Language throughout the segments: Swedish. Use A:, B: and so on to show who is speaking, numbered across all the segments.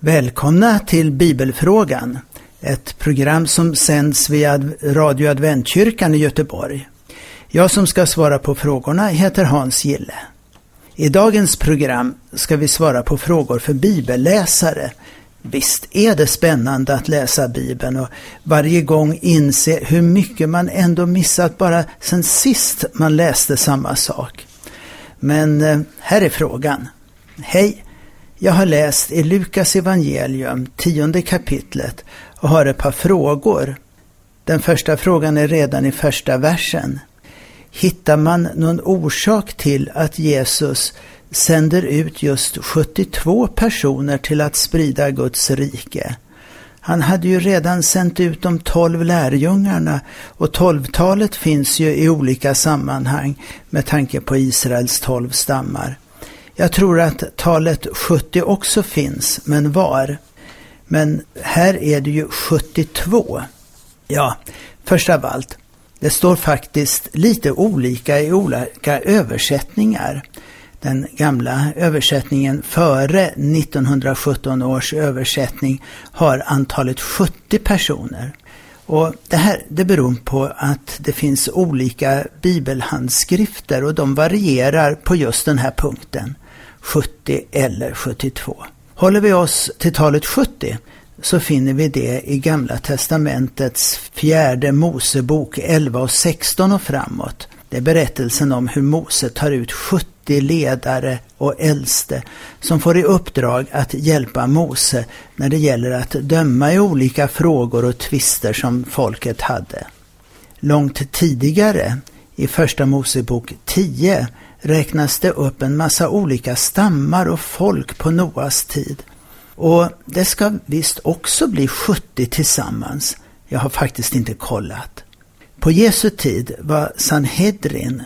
A: Välkomna till Bibelfrågan, ett program som sänds via Radio Adventkyrkan i Göteborg. Jag som ska svara på frågorna heter Hans Gille. I dagens program ska vi svara på frågor för bibelläsare. Visst är det spännande att läsa Bibeln och varje gång inse hur mycket man ändå missat bara sen sist man läste samma sak. Men eh, här är frågan. Hej! Jag har läst i Lukas evangelium, tionde kapitlet, och har ett par frågor. Den första frågan är redan i första versen. Hittar man någon orsak till att Jesus sänder ut just 72 personer till att sprida Guds rike? Han hade ju redan sänt ut de tolv lärjungarna och tolvtalet finns ju i olika sammanhang med tanke på Israels tolv stammar. Jag tror att talet 70 också finns, men var? Men här är det ju 72. Ja, först av allt, det står faktiskt lite olika i olika översättningar. Den gamla översättningen före 1917 års översättning har antalet 70 personer. Och det här det beror på att det finns olika bibelhandskrifter och de varierar på just den här punkten. 70 eller 72. Håller vi oss till talet 70 så finner vi det i Gamla Testamentets fjärde Mosebok 11 och 16 och framåt. Det är berättelsen om hur Mose tar ut 70 ledare och äldste som får i uppdrag att hjälpa Mose när det gäller att döma i olika frågor och tvister som folket hade. Långt tidigare, i Första Mosebok 10, räknas det upp en massa olika stammar och folk på Noas tid. Och det ska visst också bli 70 tillsammans. Jag har faktiskt inte kollat. På Jesu tid var Sanhedrin,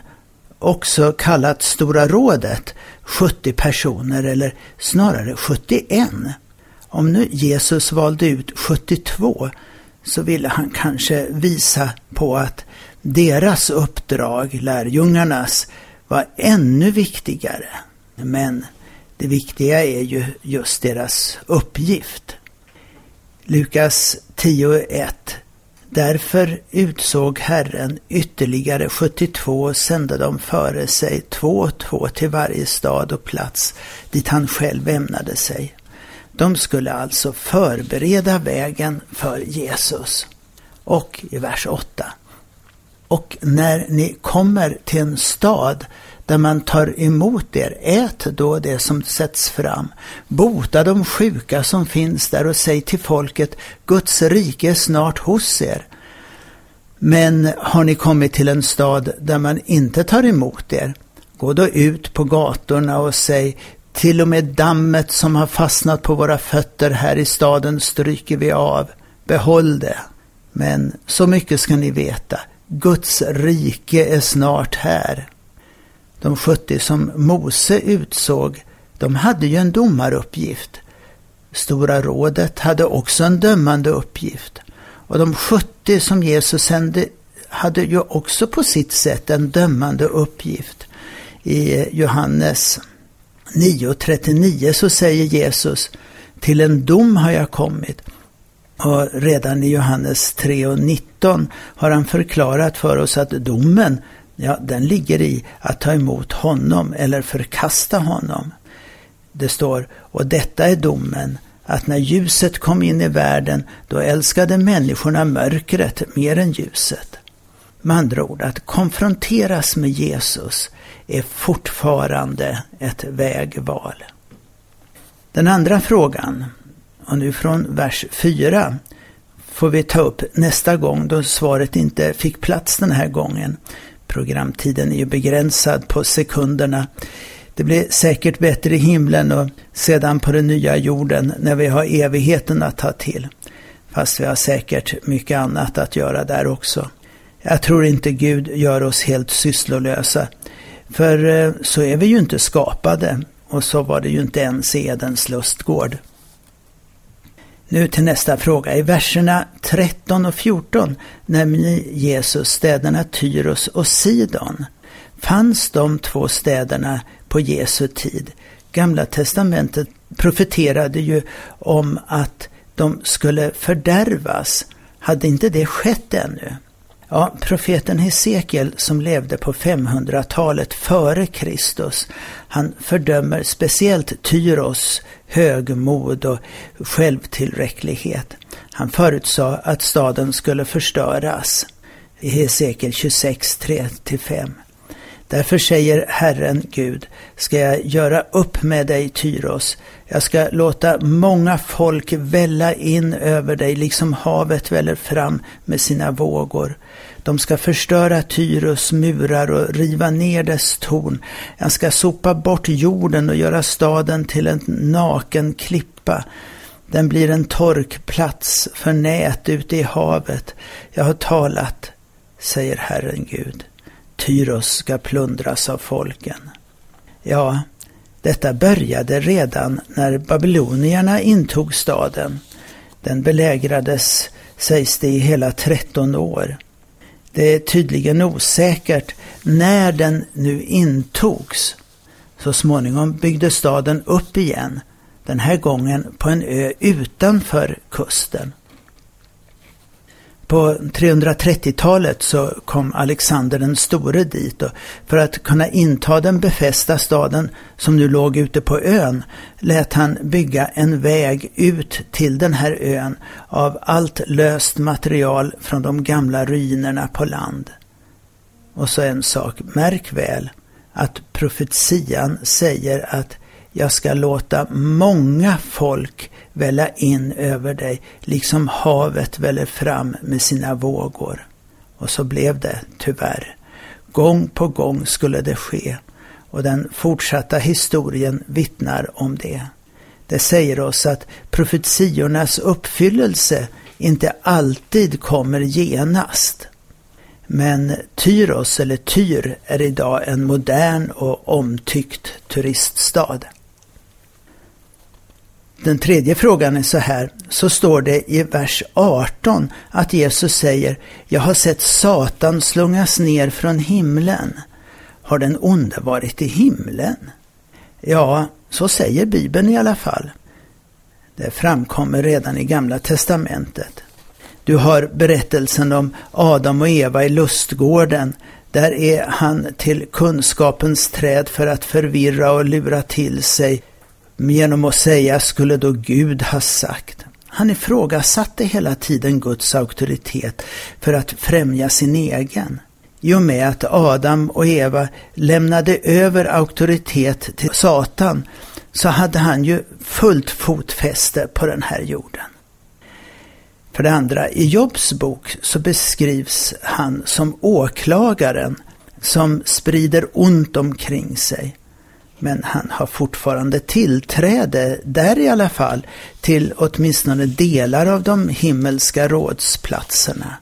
A: också kallat Stora rådet, 70 personer eller snarare 71. Om nu Jesus valde ut 72 så ville han kanske visa på att deras uppdrag, lärjungarnas, var ännu viktigare. Men det viktiga är ju just deras uppgift. Lukas 10.1 Därför utsåg Herren ytterligare 72 och sände dem före sig, två och två till varje stad och plats dit han själv ämnade sig. De skulle alltså förbereda vägen för Jesus. Och i vers 8. Och när ni kommer till en stad där man tar emot er, ät då det som sätts fram. Bota de sjuka som finns där och säg till folket, Guds rike är snart hos er. Men har ni kommit till en stad där man inte tar emot er, gå då ut på gatorna och säg, till och med dammet som har fastnat på våra fötter här i staden stryker vi av. Behåll det. Men så mycket ska ni veta, Guds rike är snart här. De 70 som Mose utsåg, de hade ju en domaruppgift. Stora rådet hade också en dömande uppgift. Och de 70 som Jesus sände hade ju också på sitt sätt en dömande uppgift. I Johannes 9.39 så säger Jesus, till en dom har jag kommit. Och redan i Johannes 3 och 19 har han förklarat för oss att domen ja, den ligger i att ta emot honom eller förkasta honom. Det står, och detta är domen, att när ljuset kom in i världen, då älskade människorna mörkret mer än ljuset. Med andra ord, att konfronteras med Jesus är fortfarande ett vägval. Den andra frågan, och nu från vers 4, får vi ta upp nästa gång då svaret inte fick plats den här gången. Programtiden är ju begränsad på sekunderna. Det blir säkert bättre i himlen och sedan på den nya jorden när vi har evigheten att ta till. Fast vi har säkert mycket annat att göra där också. Jag tror inte Gud gör oss helt sysslolösa. För eh, så är vi ju inte skapade och så var det ju inte ens i Edens lustgård. Nu till nästa fråga. I verserna 13 och 14 nämner Jesus städerna Tyros och Sidon. Fanns de två städerna på Jesu tid? Gamla testamentet profeterade ju om att de skulle fördärvas. Hade inte det skett ännu? Ja, profeten Hesekiel som levde på 500-talet före Kristus, han fördömer speciellt Tyros högmod och självtillräcklighet. Han förutsade att staden skulle förstöras i Hesekiel 26, 3-5. Därför säger Herren Gud, ska jag göra upp med dig Tyros. Jag ska låta många folk välla in över dig, liksom havet väller fram med sina vågor. De ska förstöra Tyros murar och riva ner dess torn. Jag ska sopa bort jorden och göra staden till en naken klippa. Den blir en torkplats för nät ute i havet. Jag har talat, säger Herren Gud. Tyros ska plundras av folken. Ja, detta började redan när babylonierna intog staden. Den belägrades, sägs det, i hela 13 år. Det är tydligen osäkert när den nu intogs. Så småningom byggdes staden upp igen, den här gången på en ö utanför kusten. På 330-talet så kom Alexander den store dit och för att kunna inta den befästa staden som nu låg ute på ön lät han bygga en väg ut till den här ön av allt löst material från de gamla ruinerna på land. Och så en sak, märk väl att profetian säger att jag ska låta många folk välla in över dig, liksom havet väller fram med sina vågor. Och så blev det, tyvärr. Gång på gång skulle det ske, och den fortsatta historien vittnar om det. Det säger oss att profetiornas uppfyllelse inte alltid kommer genast. Men Tyros, eller Tyr, är idag en modern och omtyckt turiststad. Den tredje frågan är så här, så står det i vers 18 att Jesus säger Jag har sett Satan slungas ner från himlen. Har den onde varit i himlen? Ja, så säger Bibeln i alla fall. Det framkommer redan i Gamla Testamentet. Du har berättelsen om Adam och Eva i lustgården. Där är han till kunskapens träd för att förvirra och lura till sig genom att säga skulle då Gud ha sagt. Han ifrågasatte hela tiden Guds auktoritet för att främja sin egen. I och med att Adam och Eva lämnade över auktoritet till Satan så hade han ju fullt fotfäste på den här jorden. För det andra, i Jobs bok så beskrivs han som åklagaren som sprider ont omkring sig. Men han har fortfarande tillträde, där i alla fall, till åtminstone delar av de himmelska rådsplatserna.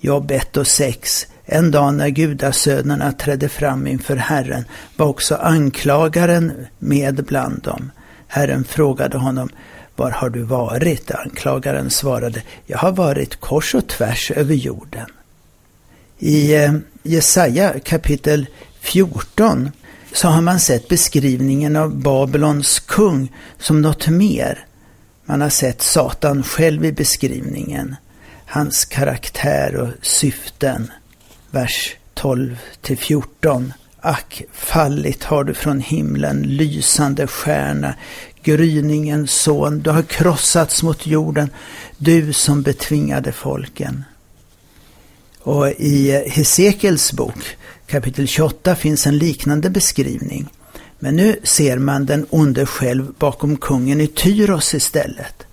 A: Jobb 1 och 6. En dag när gudasönerna trädde fram inför Herren var också anklagaren med bland dem. Herren frågade honom, var har du varit? Anklagaren svarade, jag har varit kors och tvärs över jorden. I eh, Jesaja kapitel 14 så har man sett beskrivningen av Babylons kung som något mer. Man har sett Satan själv i beskrivningen, hans karaktär och syften. Vers 12 till 14. Ack, fallit har du från himlen, lysande stjärna, gryningens son, du har krossats mot jorden, du som betvingade folken. Och i Hesekels bok kapitel 28 finns en liknande beskrivning. Men nu ser man den onde själv bakom kungen i Tyros istället.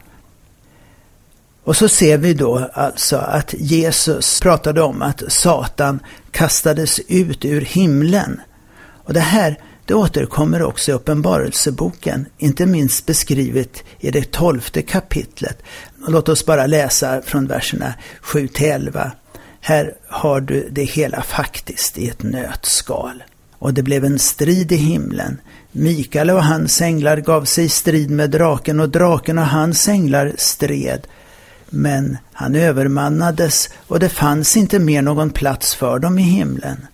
A: Och så ser vi då alltså att Jesus pratade om att Satan kastades ut ur himlen. Och det här det återkommer också i Uppenbarelseboken, inte minst beskrivet i det tolfte kapitlet. Låt oss bara läsa från verserna 7 till 11. Här har du det hela faktiskt i ett nötskal. Och det blev en strid i himlen. Mikael och hans änglar gav sig i strid med draken och draken och hans änglar stred. Men han övermannades och det fanns inte mer någon plats för dem i himlen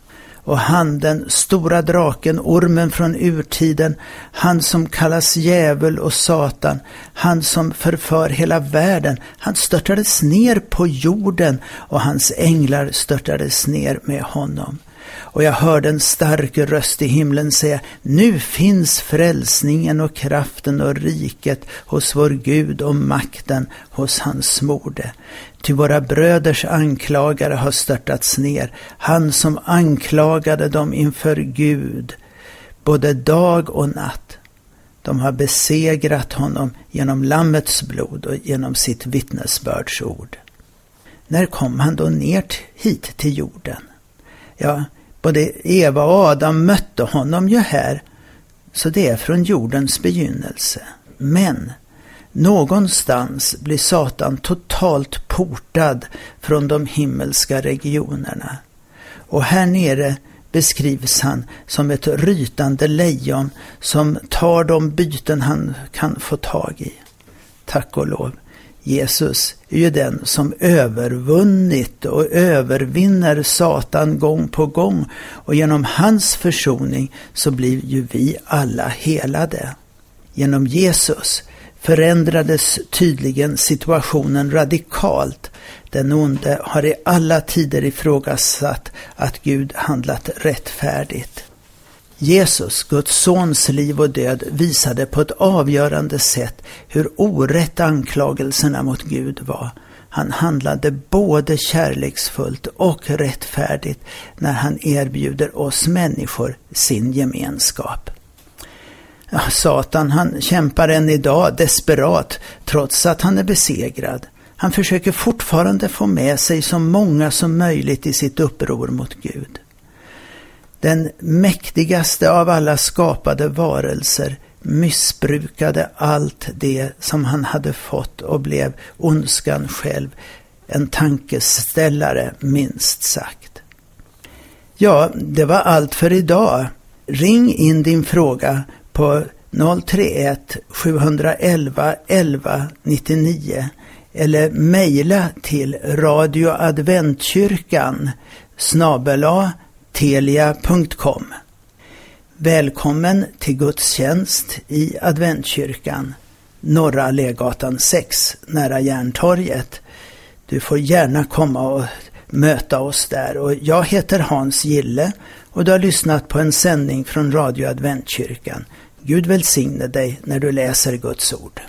A: och han den stora draken, ormen från urtiden, han som kallas djävul och Satan, han som förför hela världen, han störtades ner på jorden och hans änglar störtades ner med honom. Och jag hörde en stark röst i himlen säga, nu finns frälsningen och kraften och riket hos vår Gud och makten hos hans smorde. Ty våra bröders anklagare har störtats ner, han som anklagade dem inför Gud, både dag och natt. De har besegrat honom genom Lammets blod och genom sitt vittnesbördsord. När kom han då ner hit till jorden? Ja, både Eva och Adam mötte honom ju här, så det är från jordens begynnelse. Men någonstans blir Satan totalt portad från de himmelska regionerna. Och här nere beskrivs han som ett rytande lejon som tar de byten han kan få tag i. Tack och lov. Jesus är ju den som övervunnit och övervinner Satan gång på gång och genom hans försoning så blir ju vi alla helade. Genom Jesus förändrades tydligen situationen radikalt. Den onde har i alla tider ifrågasatt att Gud handlat rättfärdigt. Jesus, Guds sons liv och död, visade på ett avgörande sätt hur orätt anklagelserna mot Gud var. Han handlade både kärleksfullt och rättfärdigt när han erbjuder oss människor sin gemenskap. Ja, Satan han kämpar än idag desperat trots att han är besegrad. Han försöker fortfarande få med sig så många som möjligt i sitt uppror mot Gud. Den mäktigaste av alla skapade varelser missbrukade allt det som han hade fått och blev ondskan själv, en tankeställare minst sagt. Ja, det var allt för idag. Ring in din fråga på 031 711 11 99 eller mejla till radioadventkyrkan snabela telia.com. Välkommen till gudstjänst i Adventkyrkan, Norra Allégatan 6, nära Järntorget. Du får gärna komma och möta oss där. Och jag heter Hans Gille och du har lyssnat på en sändning från Radio Adventkyrkan. Gud välsigne dig när du läser Guds ord.